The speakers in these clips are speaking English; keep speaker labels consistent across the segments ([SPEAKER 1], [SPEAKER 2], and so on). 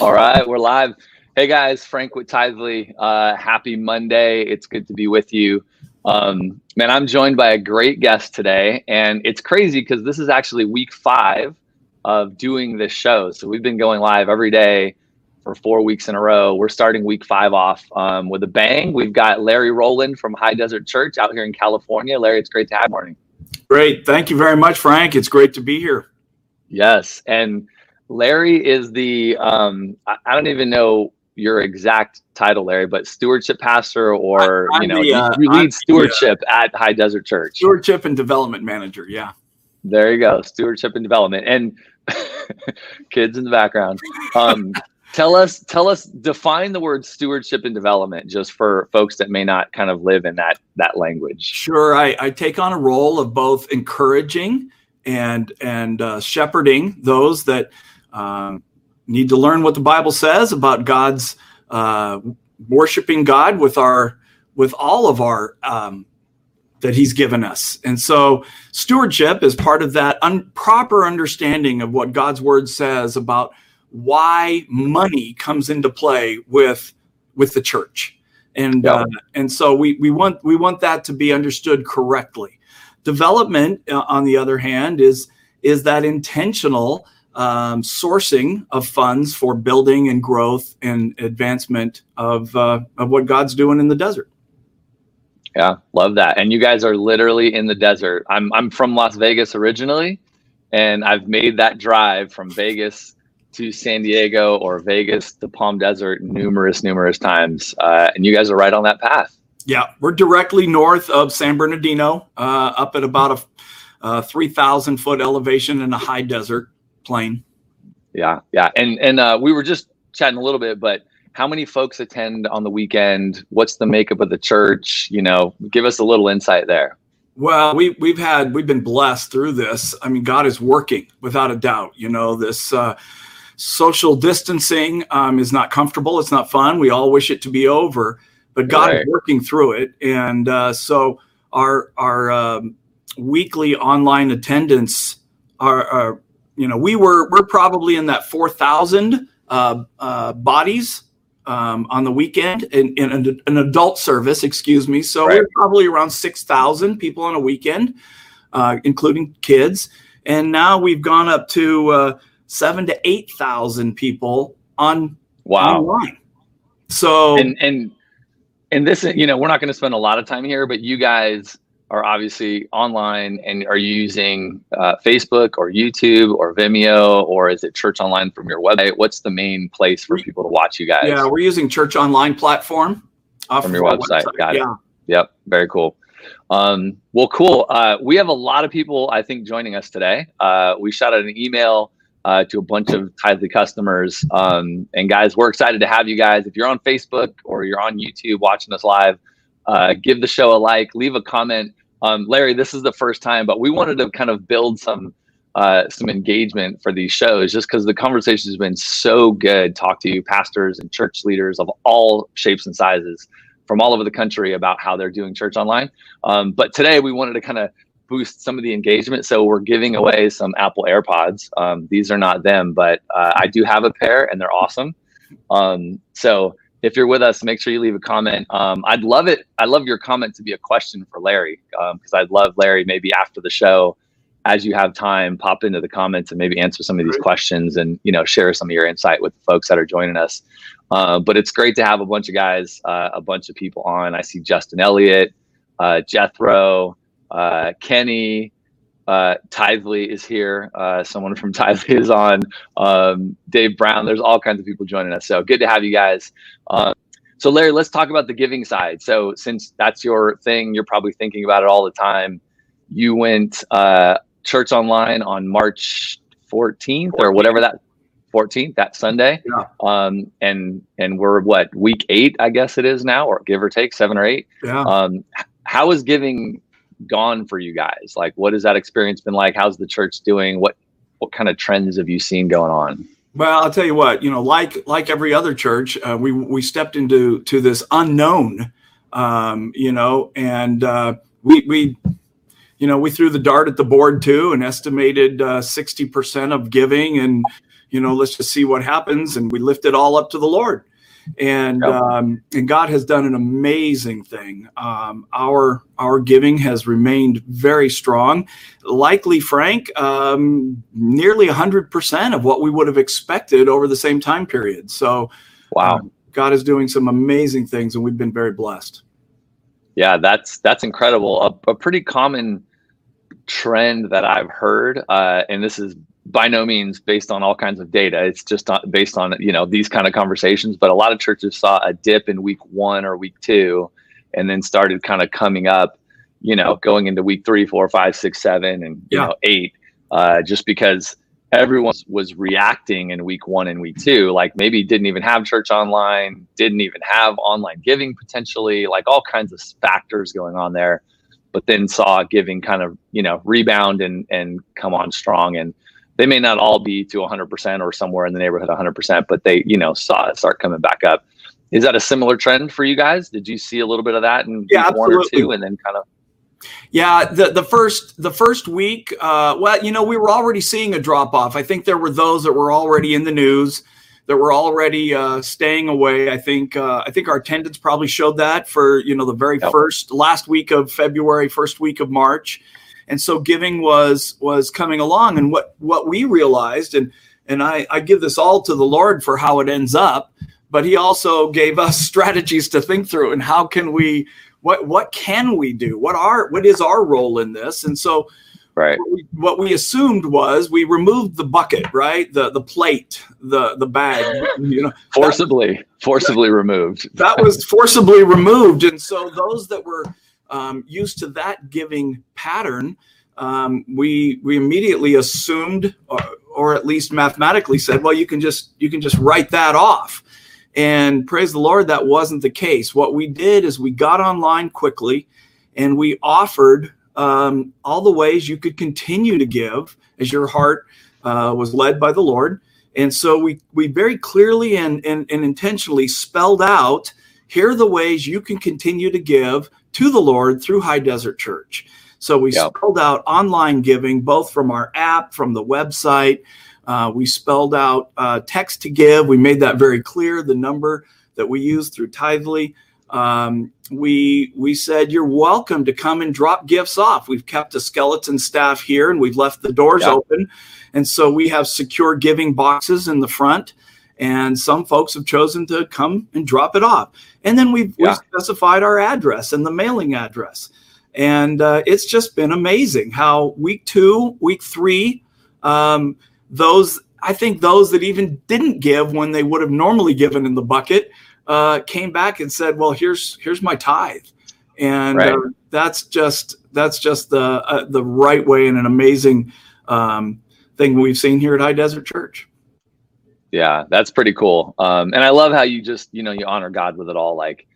[SPEAKER 1] All right, we're live. Hey guys, Frank with Tithely. Uh, happy Monday. It's good to be with you. Um, man, I'm joined by a great guest today, and it's crazy because this is actually week five of doing this show. So we've been going live every day for four weeks in a row. We're starting week five off um, with a bang. We've got Larry Rowland from High Desert Church out here in California. Larry, it's great to have you. Morning.
[SPEAKER 2] Great. Thank you very much, Frank. It's great to be here.
[SPEAKER 1] Yes. And Larry is the um, I, I, don't even know your exact title, Larry, but stewardship pastor, or I'm you know, the, uh, you, lead I'm stewardship uh, at High Desert Church.
[SPEAKER 2] Stewardship and development manager. Yeah.
[SPEAKER 1] There you go, stewardship and development, and kids in the background. Um, tell us, tell us, define the word stewardship and development, just for folks that may not kind of live in that that language.
[SPEAKER 2] Sure, I, I take on a role of both encouraging and and uh, shepherding those that uh, need to learn what the Bible says about God's uh, worshiping God with our with all of our um, that He's given us, and so stewardship is part of that un- proper understanding of what God's Word says about why money comes into play with with the church, and uh, and so we we want we want that to be understood correctly. Development, uh, on the other hand, is is that intentional um, sourcing of funds for building and growth and advancement of uh, of what God's doing in the desert.
[SPEAKER 1] Yeah, love that. And you guys are literally in the desert. I'm I'm from Las Vegas originally, and I've made that drive from Vegas to San Diego or Vegas to Palm Desert numerous numerous times. Uh, and you guys are right on that path.
[SPEAKER 2] Yeah, we're directly north of San Bernardino, uh, up at about a uh, 3,000 foot elevation in a high desert plain.
[SPEAKER 1] Yeah, yeah, and and uh, we were just chatting a little bit, but how many folks attend on the weekend? What's the makeup of the church? You know, give us a little insight there.
[SPEAKER 2] Well, we we've had we've been blessed through this. I mean, God is working without a doubt. You know, this uh, social distancing um, is not comfortable. It's not fun. We all wish it to be over, but God right. is working through it, and uh, so our our um, weekly online attendance are, are you know, we were we're probably in that four thousand uh, uh, bodies um, on the weekend in, in an, an, adult service, excuse me. So right. we're probably around six thousand people on a weekend, uh, including kids. And now we've gone up to uh, seven to eight thousand people on
[SPEAKER 1] wow.
[SPEAKER 2] online. So
[SPEAKER 1] and and and this, you know, we're not going to spend a lot of time here, but you guys are obviously online and are you using uh, Facebook or YouTube or Vimeo or is it Church Online from your website? What's the main place for people to watch you guys?
[SPEAKER 2] Yeah, we're using Church Online platform
[SPEAKER 1] from your website. website. Got yeah. it. Yep, very cool. Um, well, cool. Uh, we have a lot of people, I think, joining us today. Uh, we shot out an email uh, to a bunch of Tithely customers. Um, and guys, we're excited to have you guys. If you're on Facebook or you're on YouTube watching us live, uh, give the show a like, leave a comment. Um, Larry, this is the first time, but we wanted to kind of build some uh, some engagement for these shows, just because the conversation has been so good. Talk to you, pastors and church leaders of all shapes and sizes from all over the country about how they're doing church online. Um, but today we wanted to kind of boost some of the engagement, so we're giving away some Apple AirPods. Um, these are not them, but uh, I do have a pair, and they're awesome. Um, so if you're with us, make sure you leave a comment. Um, I'd love it. I love your comment to be a question for Larry because um, I'd love Larry maybe after the show, as you have time, pop into the comments and maybe answer some of these questions and you know share some of your insight with the folks that are joining us. Uh, but it's great to have a bunch of guys, uh, a bunch of people on. I see Justin Elliott, uh, Jethro, uh, Kenny, uh, Tithely is here. Uh, someone from Tithely is on. Um, Dave Brown. There's all kinds of people joining us. So good to have you guys. Um, so Larry, let's talk about the giving side. So since that's your thing, you're probably thinking about it all the time. You went uh, church online on March 14th or whatever that 14th that Sunday. Yeah. Um, and and we're what week eight, I guess it is now, or give or take seven or eight.
[SPEAKER 2] Yeah. Um,
[SPEAKER 1] how is giving gone for you guys? Like, what has that experience been like? How's the church doing? What what kind of trends have you seen going on?
[SPEAKER 2] Well, I'll tell you what. You know, like like every other church, uh, we we stepped into to this unknown. Um, you know, and uh, we we you know we threw the dart at the board too and estimated uh, sixty percent of giving and you know, let's just see what happens. And we lift it all up to the Lord. And yep. um, and God has done an amazing thing. Um, our our giving has remained very strong. Likely, Frank, um, nearly hundred percent of what we would have expected over the same time period. So,
[SPEAKER 1] wow, um,
[SPEAKER 2] God is doing some amazing things, and we've been very blessed.
[SPEAKER 1] Yeah, that's that's incredible. A, a pretty common trend that I've heard, uh, and this is by no means based on all kinds of data. It's just based on you know these kind of conversations. But a lot of churches saw a dip in week one or week two, and then started kind of coming up, you know, going into week three, four, five, six, seven, and you yeah. know eight, uh, just because everyone was reacting in week one and week two like maybe didn't even have church online didn't even have online giving potentially like all kinds of factors going on there but then saw giving kind of you know rebound and and come on strong and they may not all be to 100% or somewhere in the neighborhood 100% but they you know saw it start coming back up is that a similar trend for you guys did you see a little bit of that in
[SPEAKER 2] yeah,
[SPEAKER 1] one or two and then kind of
[SPEAKER 2] yeah, the the first the first week, uh, well, you know, we were already seeing a drop off. I think there were those that were already in the news that were already uh, staying away. I think uh, I think our attendance probably showed that for you know the very yep. first last week of February, first week of March, and so giving was was coming along. And what what we realized, and and I, I give this all to the Lord for how it ends up, but He also gave us strategies to think through and how can we what what can we do? What are what is our role in this? And so
[SPEAKER 1] right
[SPEAKER 2] what we, what we, assumed was we removed the bucket right the the plate the the bag you know
[SPEAKER 1] forcibly that, forcibly removed
[SPEAKER 2] that was forcibly removed and so those that were um, used to that giving pattern um, we we immediately assumed or, or at least mathematically said well you can just you can just write that off and praise the Lord, that wasn't the case. What we did is we got online quickly and we offered um, all the ways you could continue to give as your heart uh, was led by the Lord. And so we, we very clearly and, and, and intentionally spelled out here are the ways you can continue to give to the Lord through High Desert Church. So we yep. spelled out online giving, both from our app, from the website. Uh, we spelled out uh, text to give. We made that very clear, the number that we use through Tithely. Um, we we said you're welcome to come and drop gifts off. We've kept a skeleton staff here, and we've left the doors yeah. open, and so we have secure giving boxes in the front. And some folks have chosen to come and drop it off. And then we've, yeah. we've specified our address and the mailing address. And uh, it's just been amazing how week two, week three, um, those I think those that even didn't give when they would have normally given in the bucket uh, came back and said, "Well, here's here's my tithe," and right. uh, that's just that's just the uh, the right way and an amazing um, thing we've seen here at High Desert Church.
[SPEAKER 1] Yeah, that's pretty cool. Um, and I love how you just you know you honor God with it all. Like,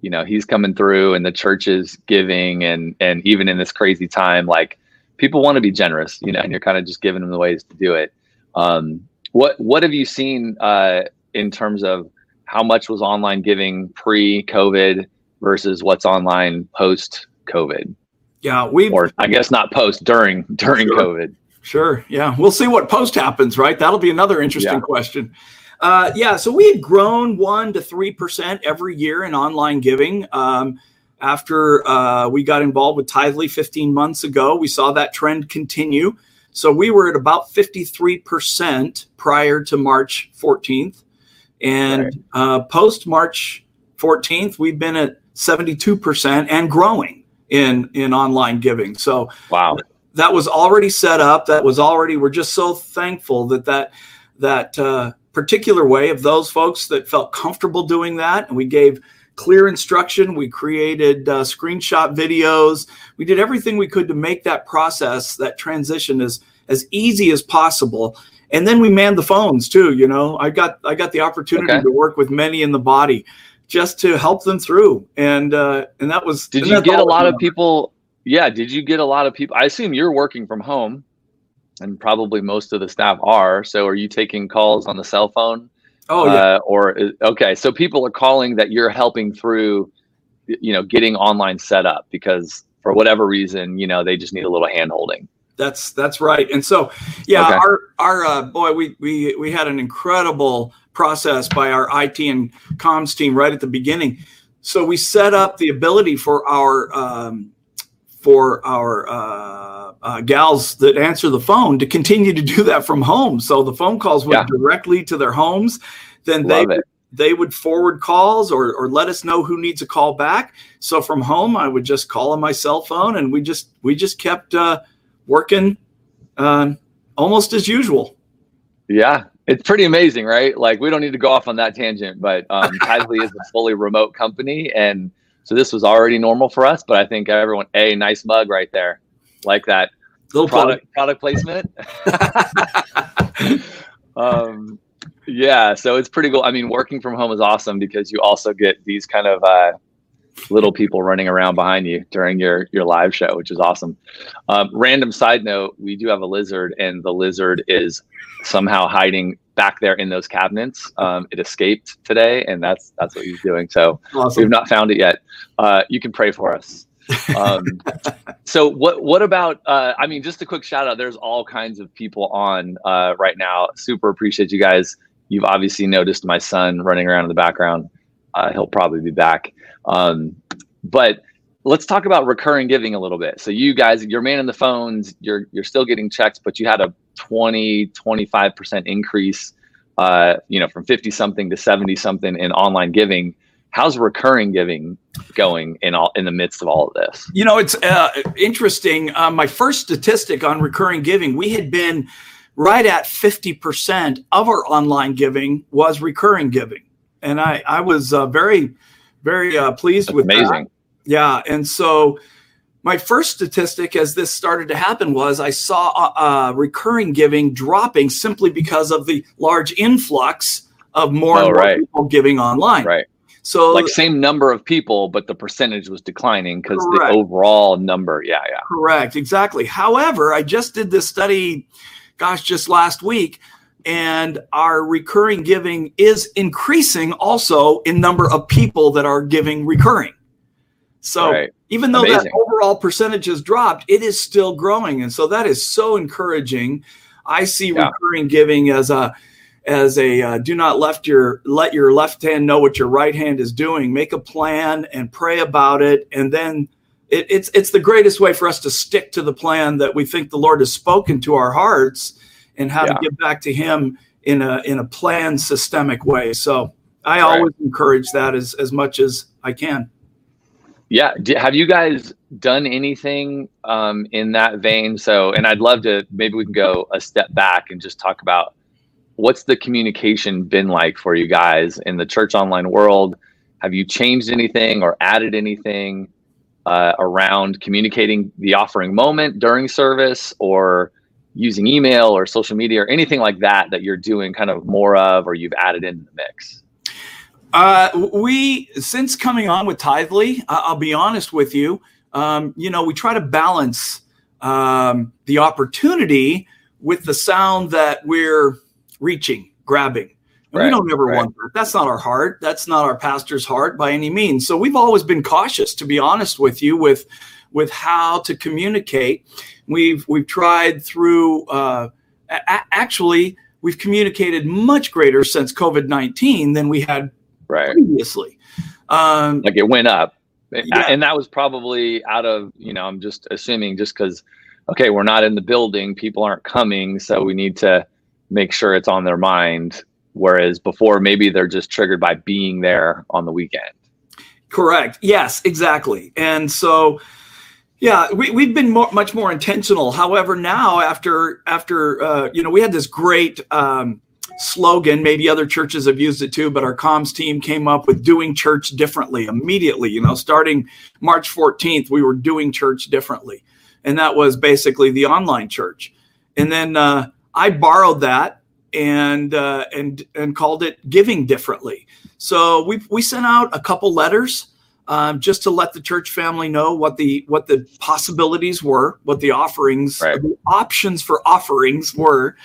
[SPEAKER 1] you know, He's coming through, and the church is giving, and and even in this crazy time, like people want to be generous, you know, and you're kind of just giving them the ways to do it. Um, what what have you seen uh, in terms of how much was online giving pre-COVID versus what's online post-COVID?
[SPEAKER 2] Yeah, we
[SPEAKER 1] or I guess not post during during
[SPEAKER 2] sure.
[SPEAKER 1] COVID.
[SPEAKER 2] Sure. Yeah, we'll see what post happens. Right, that'll be another interesting yeah. question. Uh, yeah, so we had grown one to three percent every year in online giving. Um, after uh, we got involved with Tithely 15 months ago. We saw that trend continue. So we were at about 53% prior to March 14th. And right. uh, post March 14th, we've been at 72% and growing in, in online giving. So
[SPEAKER 1] wow.
[SPEAKER 2] That was already set up. That was already, we're just so thankful that that, that uh, particular way of those folks that felt comfortable doing that. And we gave clear instruction. We created uh, screenshot videos. We did everything we could to make that process, that transition, as as easy as possible. And then we manned the phones too. You know, I got I got the opportunity okay. to work with many in the body just to help them through. And uh, and that was.
[SPEAKER 1] Did you get a lot of people? Yeah. Did you get a lot of people? I assume you're working from home, and probably most of the staff are. So, are you taking calls on the cell phone?
[SPEAKER 2] Oh yeah. Uh,
[SPEAKER 1] or okay, so people are calling that you're helping through, you know, getting online set up because for whatever reason, you know, they just need a little hand holding.
[SPEAKER 2] That's that's right. And so, yeah, okay. our our uh, boy, we we we had an incredible process by our IT and comms team right at the beginning. So we set up the ability for our um, for our uh, uh, gals that answer the phone to continue to do that from home. So the phone calls went yeah. directly to their homes. Then Love they it. they would forward calls or, or let us know who needs a call back. So from home, I would just call on my cell phone, and we just we just kept uh, working uh, almost as usual.
[SPEAKER 1] Yeah, it's pretty amazing, right? Like we don't need to go off on that tangent, but um, Tithely is a fully remote company, and so this was already normal for us. But I think everyone, a nice mug right there, like that little product product placement. um, yeah, so it's pretty cool. I mean, working from home is awesome because you also get these kind of uh, little people running around behind you during your your live show, which is awesome. Um, random side note: we do have a lizard, and the lizard is somehow hiding back there in those cabinets. Um, it escaped today, and that's that's what he's doing. So awesome. we've not found it yet. Uh, you can pray for us. um, so what what about uh, i mean just a quick shout out there's all kinds of people on uh, right now super appreciate you guys you've obviously noticed my son running around in the background uh, he'll probably be back um, but let's talk about recurring giving a little bit. So you guys, you're manning the phones, you're you're still getting checks, but you had a 20, 25% increase, uh, you know, from 50 something to 70 something in online giving. How's recurring giving going in all in the midst of all of this?
[SPEAKER 2] You know, it's uh, interesting. Uh, my first statistic on recurring giving, we had been right at 50% of our online giving was recurring giving. And I, I was uh, very very uh, pleased That's with amazing. That. Yeah, and so my first statistic as this started to happen was I saw uh, recurring giving dropping simply because of the large influx of more oh, and more right. people giving online.
[SPEAKER 1] Right. So like same number of people, but the percentage was declining because the overall number. Yeah, yeah.
[SPEAKER 2] Correct. Exactly. However, I just did this study, gosh, just last week and our recurring giving is increasing also in number of people that are giving recurring. So right. even though Amazing. that overall percentage has dropped, it is still growing, and so that is so encouraging. I see yeah. recurring giving as a as a uh, do not left your let your left hand know what your right hand is doing. Make a plan and pray about it, and then it, it's it's the greatest way for us to stick to the plan that we think the Lord has spoken to our hearts and how yeah. to give back to him in a in a planned systemic way. So I right. always encourage that as as much as I can.
[SPEAKER 1] Yeah, have you guys done anything um, in that vein? So, and I'd love to maybe we can go a step back and just talk about what's the communication been like for you guys in the church online world. Have you changed anything or added anything uh, around communicating the offering moment during service or using email or social media or anything like that that you're doing kind of more of or you've added into the mix?
[SPEAKER 2] Uh, we since coming on with Tithely, I'll be honest with you. Um, you know, we try to balance um, the opportunity with the sound that we're reaching, grabbing. Right, we don't ever right. want that. That's not our heart. That's not our pastor's heart by any means. So we've always been cautious, to be honest with you, with with how to communicate. We've we've tried through. Uh, a- actually, we've communicated much greater since COVID nineteen than we had right. previously.
[SPEAKER 1] Um, like it went up, yeah. and that was probably out of you know I'm just assuming just because okay we're not in the building, people aren't coming, so we need to make sure it's on their mind. Whereas before, maybe they're just triggered by being there on the weekend.
[SPEAKER 2] Correct. Yes, exactly. And so yeah, we, we've been more, much more intentional. However, now after after uh, you know we had this great um, slogan. Maybe other churches have used it too, but our comms team came up with doing church differently immediately. You know, starting March 14th, we were doing church differently, and that was basically the online church. And then uh, I borrowed that and uh, and and called it giving differently. So we we sent out a couple letters um, just to let the church family know what the what the possibilities were, what the offerings, right. the options for offerings were,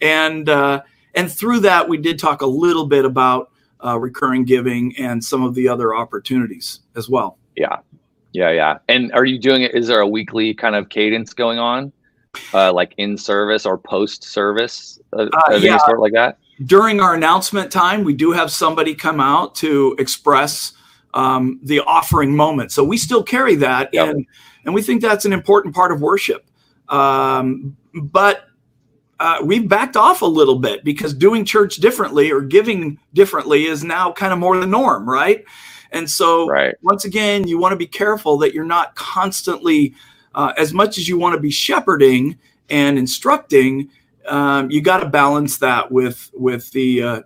[SPEAKER 2] and uh, and through that we did talk a little bit about uh, recurring giving and some of the other opportunities as well.
[SPEAKER 1] Yeah, yeah, yeah. And are you doing it? Is there a weekly kind of cadence going on uh, like in service or post service uh, uh, yeah. sort like that?
[SPEAKER 2] During our announcement time, we do have somebody come out to express um, the offering moment. So we still carry that, yep. and and we think that's an important part of worship. Um, but uh, we've backed off a little bit because doing church differently or giving differently is now kind of more the norm, right? And so, right. once again, you want to be careful that you're not constantly, uh, as much as you want to be shepherding and instructing, um, you got to balance that with with the uh,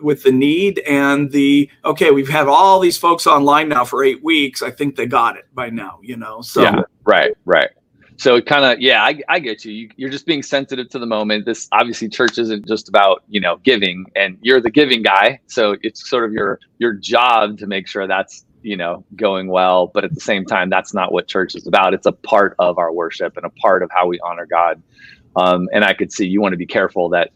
[SPEAKER 2] with the need and the okay. We've had all these folks online now for eight weeks. I think they got it by now, you know. So
[SPEAKER 1] yeah, right, right so it kind of yeah I, I get you. you are just being sensitive to the moment this obviously church isn't just about you know giving and you're the giving guy so it's sort of your your job to make sure that's you know going well but at the same time that's not what church is about it's a part of our worship and a part of how we honor god um, and i could see you want to be careful that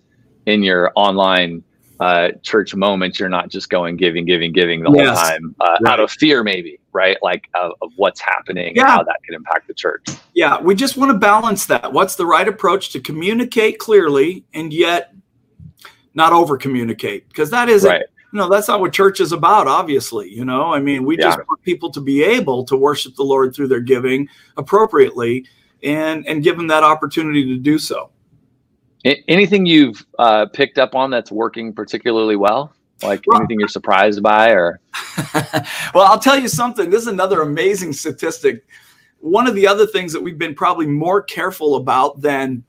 [SPEAKER 1] in your online uh, church moments, you're not just going giving, giving, giving the yes. whole time uh, right. out of fear, maybe, right? Like of, of what's happening yeah. and how that can impact the church.
[SPEAKER 2] Yeah, we just want to balance that. What's the right approach to communicate clearly and yet not over communicate? Because that isn't. Right. You know, that's not what church is about, obviously. You know, I mean, we yeah. just want people to be able to worship the Lord through their giving appropriately and and give them that opportunity to do so.
[SPEAKER 1] Anything you've uh, picked up on that's working particularly well? Like well, anything you're surprised by, or?
[SPEAKER 2] well, I'll tell you something. This is another amazing statistic. One of the other things that we've been probably more careful about than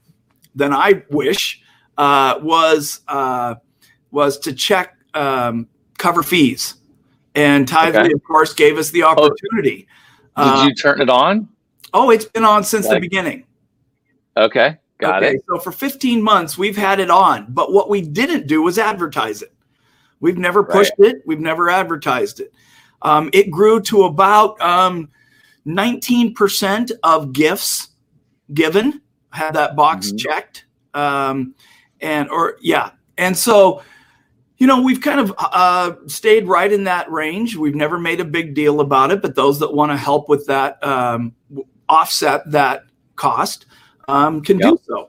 [SPEAKER 2] than I wish uh, was uh, was to check um, cover fees, and Tithely, okay. of course, gave us the opportunity.
[SPEAKER 1] Oh, did you turn it on?
[SPEAKER 2] Oh, it's been on since like, the beginning.
[SPEAKER 1] Okay. Got okay, it.
[SPEAKER 2] So for 15 months, we've had it on, but what we didn't do was advertise it. We've never pushed right. it. We've never advertised it. Um, it grew to about um, 19% of gifts given had that box mm-hmm. checked. Um, and, or, yeah. And so, you know, we've kind of uh, stayed right in that range. We've never made a big deal about it, but those that want to help with that um, offset that cost um, can yep. do so.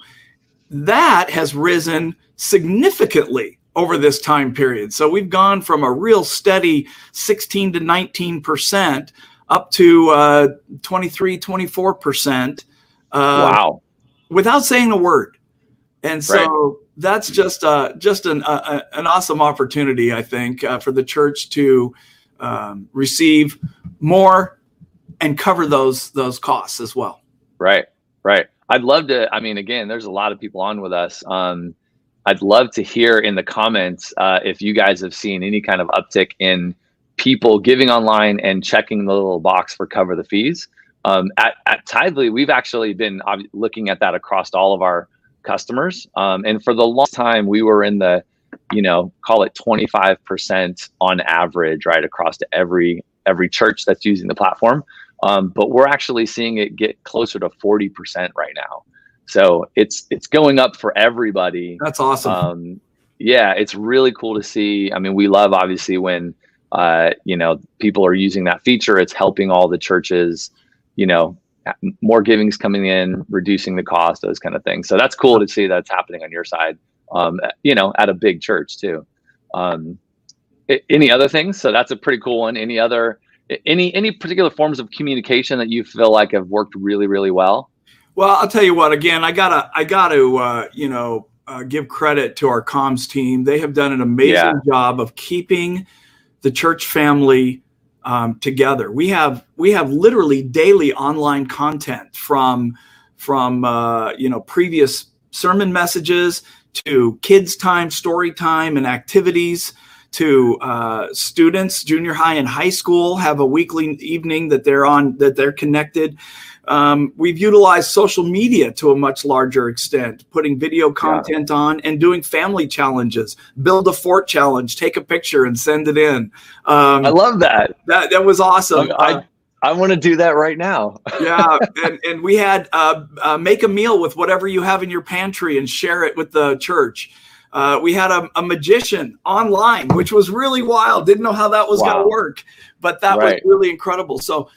[SPEAKER 2] That has risen significantly over this time period. So we've gone from a real steady 16 to 19 percent up to uh, 23, 24 percent.
[SPEAKER 1] Uh, wow!
[SPEAKER 2] Without saying a word, and so right. that's just uh, just an uh, an awesome opportunity, I think, uh, for the church to um, receive more and cover those those costs as well.
[SPEAKER 1] Right, right. I'd love to. I mean, again, there's a lot of people on with us. Um, I'd love to hear in the comments uh, if you guys have seen any kind of uptick in people giving online and checking the little box for cover the fees. Um, at, at Tithely, we've actually been looking at that across all of our customers. Um, and for the long time, we were in the, you know, call it 25% on average, right, across to every every church that's using the platform. Um, but we're actually seeing it get closer to 40% right now. So it's it's going up for everybody.
[SPEAKER 2] That's awesome. Um,
[SPEAKER 1] yeah, it's really cool to see. I mean, we love obviously when uh, you know people are using that feature. It's helping all the churches. You know, more givings coming in, reducing the cost, those kind of things. So that's cool to see that's happening on your side. Um, you know, at a big church too. Um, any other things? So that's a pretty cool one. Any other any any particular forms of communication that you feel like have worked really really well?
[SPEAKER 2] Well, I'll tell you what. Again, I gotta I gotta uh, you know uh, give credit to our comms team. They have done an amazing yeah. job of keeping the church family um, together. We have we have literally daily online content from from uh, you know previous sermon messages to kids time, story time, and activities to uh, students, junior high and high school, have a weekly evening that they're on that they're connected. Um, we've utilized social media to a much larger extent, putting video content yeah. on and doing family challenges. Build a fort challenge, take a picture and send it in.
[SPEAKER 1] Um, I love that.
[SPEAKER 2] That that was awesome.
[SPEAKER 1] I, uh, I want to do that right now.
[SPEAKER 2] yeah, and, and we had uh, uh, make a meal with whatever you have in your pantry and share it with the church. Uh, we had a, a, magician online, which was really wild. Didn't know how that was wow. going to work, but that right. was really incredible. So,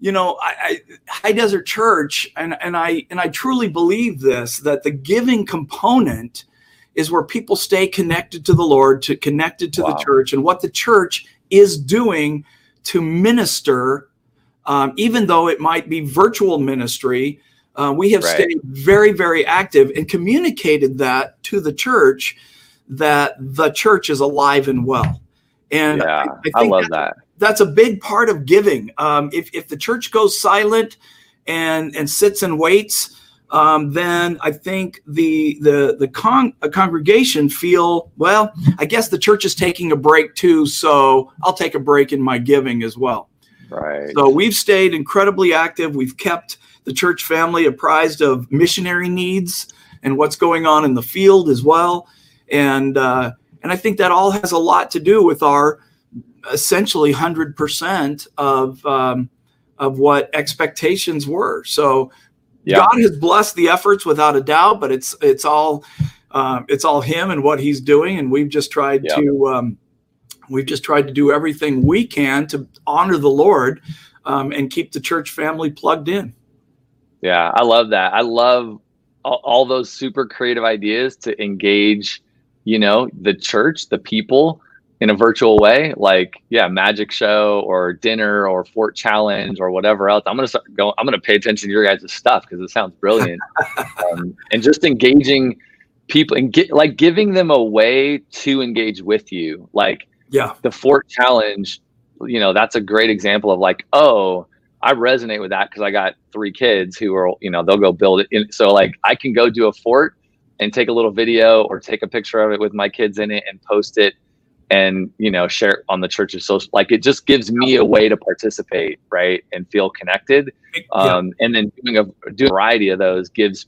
[SPEAKER 2] you know, I, I, High Desert Church, and, and I and I truly believe this that the giving component is where people stay connected to the Lord, to connected to wow. the church, and what the church is doing to minister, um, even though it might be virtual ministry. Uh, we have right. stayed very, very active and communicated that to the church that the church is alive and well. And
[SPEAKER 1] yeah, I, I, I love that, that.
[SPEAKER 2] That's a big part of giving. Um, if, if the church goes silent and and sits and waits, um, then I think the the the con- congregation feel well. I guess the church is taking a break too, so I'll take a break in my giving as well.
[SPEAKER 1] Right.
[SPEAKER 2] So we've stayed incredibly active. We've kept the church family apprised of missionary needs and what's going on in the field as well, and uh, and I think that all has a lot to do with our essentially hundred percent of um, of what expectations were. So yeah. God has blessed the efforts without a doubt, but it's it's all uh, it's all Him and what He's doing, and we've just tried yeah. to um, we've just tried to do everything we can to honor the Lord um, and keep the church family plugged in.
[SPEAKER 1] Yeah, I love that. I love all, all those super creative ideas to engage, you know, the church, the people in a virtual way, like yeah, magic show or dinner or fort challenge or whatever else. I'm gonna start going. I'm gonna pay attention to your guys' stuff because it sounds brilliant, um, and just engaging people and get like giving them a way to engage with you. Like
[SPEAKER 2] yeah,
[SPEAKER 1] the fort challenge. You know, that's a great example of like, oh, I resonate with that because I got three kids who are, you know, they'll go build it. so like I can go do a fort and take a little video or take a picture of it with my kids in it and post it and you know share on the church's social like it just gives me a way to participate right and feel connected um, yeah. and then doing a doing a variety of those gives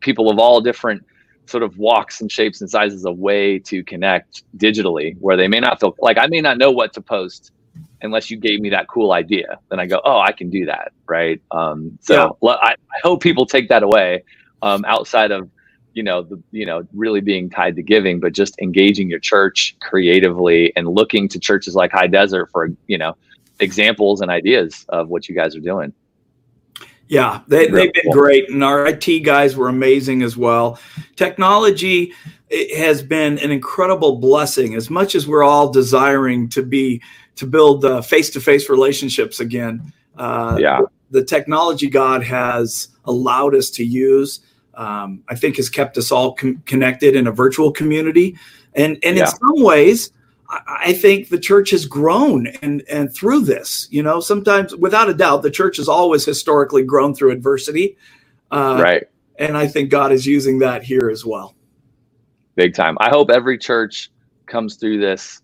[SPEAKER 1] people of all different sort of walks and shapes and sizes a way to connect digitally where they may not feel like i may not know what to post unless you gave me that cool idea then i go oh i can do that right um, so yeah. I, I hope people take that away um, outside of you know the you know really being tied to giving but just engaging your church creatively and looking to churches like high desert for you know examples and ideas of what you guys are doing.
[SPEAKER 2] Yeah they, they've been great and our it guys were amazing as well. Technology has been an incredible blessing as much as we're all desiring to be to build uh, face-to-face relationships again
[SPEAKER 1] uh, yeah.
[SPEAKER 2] the technology god has allowed us to use um, I think has kept us all com- connected in a virtual community. And, and yeah. in some ways, I, I think the church has grown and, and through this, you know, sometimes without a doubt, the church has always historically grown through adversity.
[SPEAKER 1] Uh, right.
[SPEAKER 2] And I think God is using that here as well.
[SPEAKER 1] Big time. I hope every church comes through this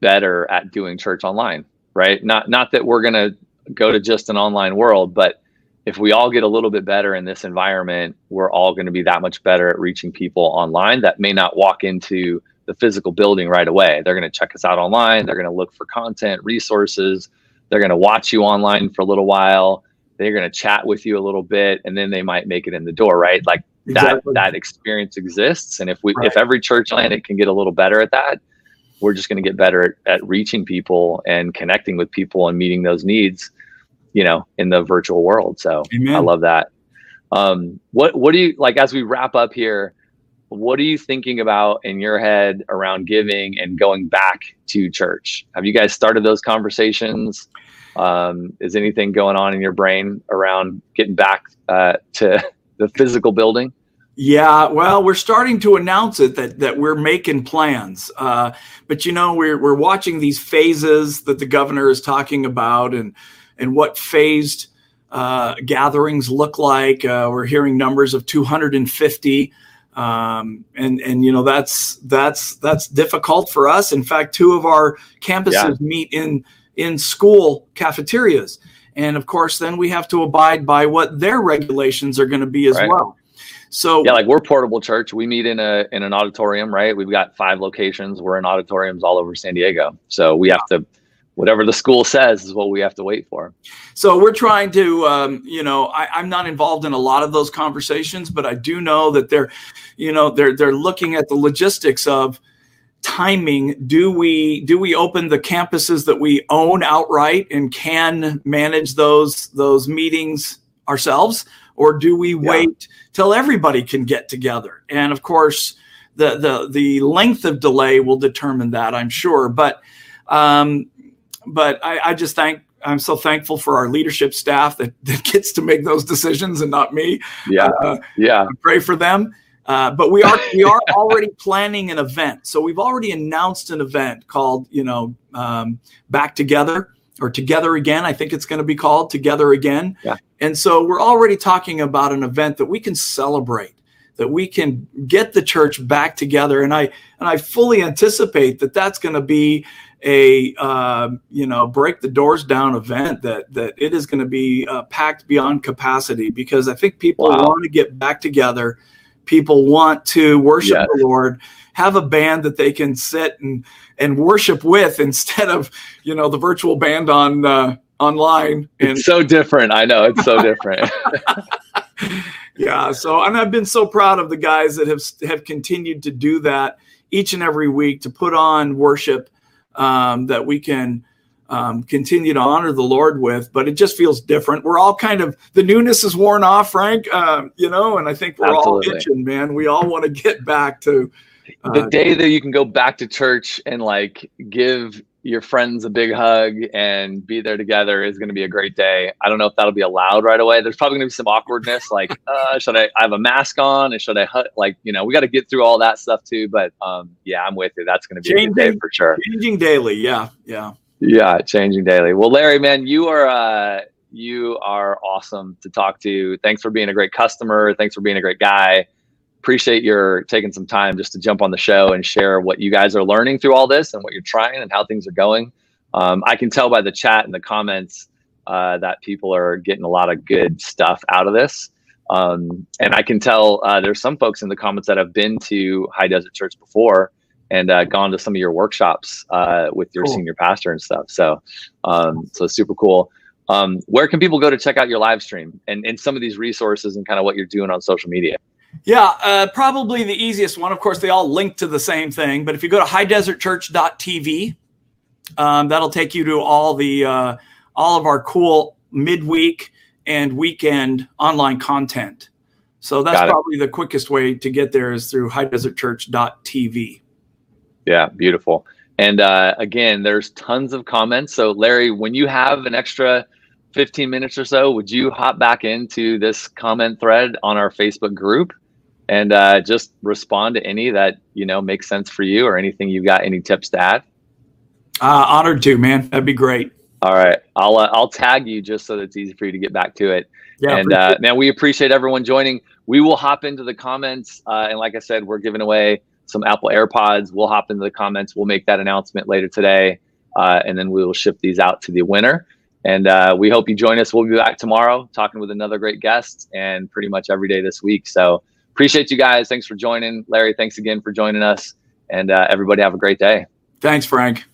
[SPEAKER 1] better at doing church online, right? Not, not that we're going to go to just an online world, but if we all get a little bit better in this environment, we're all going to be that much better at reaching people online that may not walk into the physical building right away. They're going to check us out online. They're going to look for content, resources. They're going to watch you online for a little while. They're going to chat with you a little bit, and then they might make it in the door. Right? Like exactly. that. That experience exists, and if we, right. if every church it can get a little better at that, we're just going to get better at, at reaching people and connecting with people and meeting those needs you know, in the virtual world. So Amen. I love that. Um, what what do you like as we wrap up here? What are you thinking about in your head around giving and going back to church? Have you guys started those conversations? Um, is anything going on in your brain around getting back uh, to the physical building?
[SPEAKER 2] Yeah, well, we're starting to announce it that that we're making plans. Uh, but you know, we're we're watching these phases that the governor is talking about, and and what phased uh, gatherings look like. Uh, we're hearing numbers of 250. Um, and and you know that's that's that's difficult for us. In fact, two of our campuses yeah. meet in in school cafeterias, and of course, then we have to abide by what their regulations are going to be as right. well. So
[SPEAKER 1] yeah, like we're portable church. We meet in a in an auditorium, right? We've got five locations. We're in auditoriums all over San Diego, so we have to whatever the school says is what we have to wait for.
[SPEAKER 2] So we're trying to, um, you know, I, am not involved in a lot of those conversations, but I do know that they're, you know, they're they're looking at the logistics of timing do we do we open the campuses that we own outright and can manage those those meetings ourselves or do we yeah. wait till everybody can get together and of course the the the length of delay will determine that i'm sure but um but i i just thank i'm so thankful for our leadership staff that, that gets to make those decisions and not me
[SPEAKER 1] yeah uh, yeah
[SPEAKER 2] pray for them uh, but we are we are already planning an event. So we've already announced an event called you know um, Back Together or Together Again. I think it's going to be called Together Again. Yeah. And so we're already talking about an event that we can celebrate, that we can get the church back together. And I and I fully anticipate that that's going to be a uh, you know break the doors down event that that it is going to be uh, packed beyond capacity because I think people wow. want to get back together people want to worship yes. the Lord, have a band that they can sit and and worship with instead of you know the virtual band on uh, online.
[SPEAKER 1] And it's so different. I know it's so different.
[SPEAKER 2] yeah. So and I've been so proud of the guys that have have continued to do that each and every week to put on worship um, that we can um, continue to honor the Lord with, but it just feels different. We're all kind of the newness is worn off, Frank. Uh, you know, and I think we're Absolutely. all itching, man. We all want to get back to
[SPEAKER 1] uh, the day that you can go back to church and like give your friends a big hug and be there together is going to be a great day. I don't know if that'll be allowed right away. There's probably going to be some awkwardness, like uh, should I, I have a mask on and should I like you know we got to get through all that stuff too. But um, yeah, I'm with you. That's going to be changing, a good day for sure.
[SPEAKER 2] Changing daily, yeah, yeah.
[SPEAKER 1] Yeah, changing daily. Well, Larry, man, you are uh, you are awesome to talk to. Thanks for being a great customer. Thanks for being a great guy. Appreciate your taking some time just to jump on the show and share what you guys are learning through all this and what you're trying and how things are going. Um, I can tell by the chat and the comments uh, that people are getting a lot of good stuff out of this. Um, and I can tell uh, there's some folks in the comments that have been to High Desert Church before and uh, gone to some of your workshops uh, with your cool. senior pastor and stuff. So, um, so super cool. Um, where can people go to check out your live stream and, and some of these resources and kind of what you're doing on social media?
[SPEAKER 2] Yeah, uh, probably the easiest one. Of course, they all link to the same thing. But if you go to highdesertchurch.tv, um, that'll take you to all the uh, all of our cool midweek and weekend online content. So that's probably the quickest way to get there is through highdesertchurch.tv.
[SPEAKER 1] Yeah, beautiful. And uh, again, there's tons of comments. So, Larry, when you have an extra 15 minutes or so, would you hop back into this comment thread on our Facebook group and uh, just respond to any that you know makes sense for you or anything you've got any tips to add?
[SPEAKER 2] Uh, honored to, man. That'd be great.
[SPEAKER 1] All right, I'll uh, I'll tag you just so that it's easy for you to get back to it. Yeah, and uh, man, we appreciate everyone joining. We will hop into the comments, uh, and like I said, we're giving away some Apple AirPods. We'll hop into the comments. We'll make that announcement later today, uh, and then we will ship these out to the winner. And uh, we hope you join us. We'll be back tomorrow talking with another great guest and pretty much every day this week. So appreciate you guys. Thanks for joining. Larry, thanks again for joining us. And uh, everybody have a great day.
[SPEAKER 2] Thanks, Frank.